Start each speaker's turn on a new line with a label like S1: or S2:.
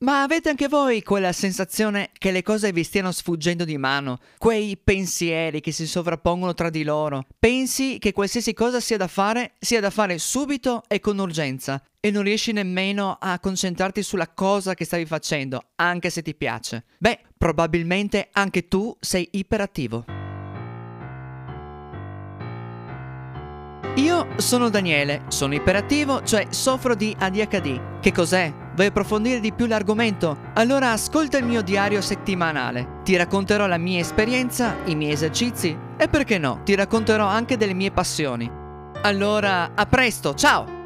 S1: Ma avete anche voi quella sensazione che le cose vi stiano sfuggendo di mano? Quei pensieri che si sovrappongono tra di loro? Pensi che qualsiasi cosa sia da fare sia da fare subito e con urgenza e non riesci nemmeno a concentrarti sulla cosa che stavi facendo, anche se ti piace? Beh, probabilmente anche tu sei iperattivo. Io sono Daniele, sono iperattivo, cioè soffro di ADHD. Che cos'è? Vuoi approfondire di più l'argomento? Allora ascolta il mio diario settimanale. Ti racconterò la mia esperienza, i miei esercizi e perché no, ti racconterò anche delle mie passioni. Allora, a presto, ciao!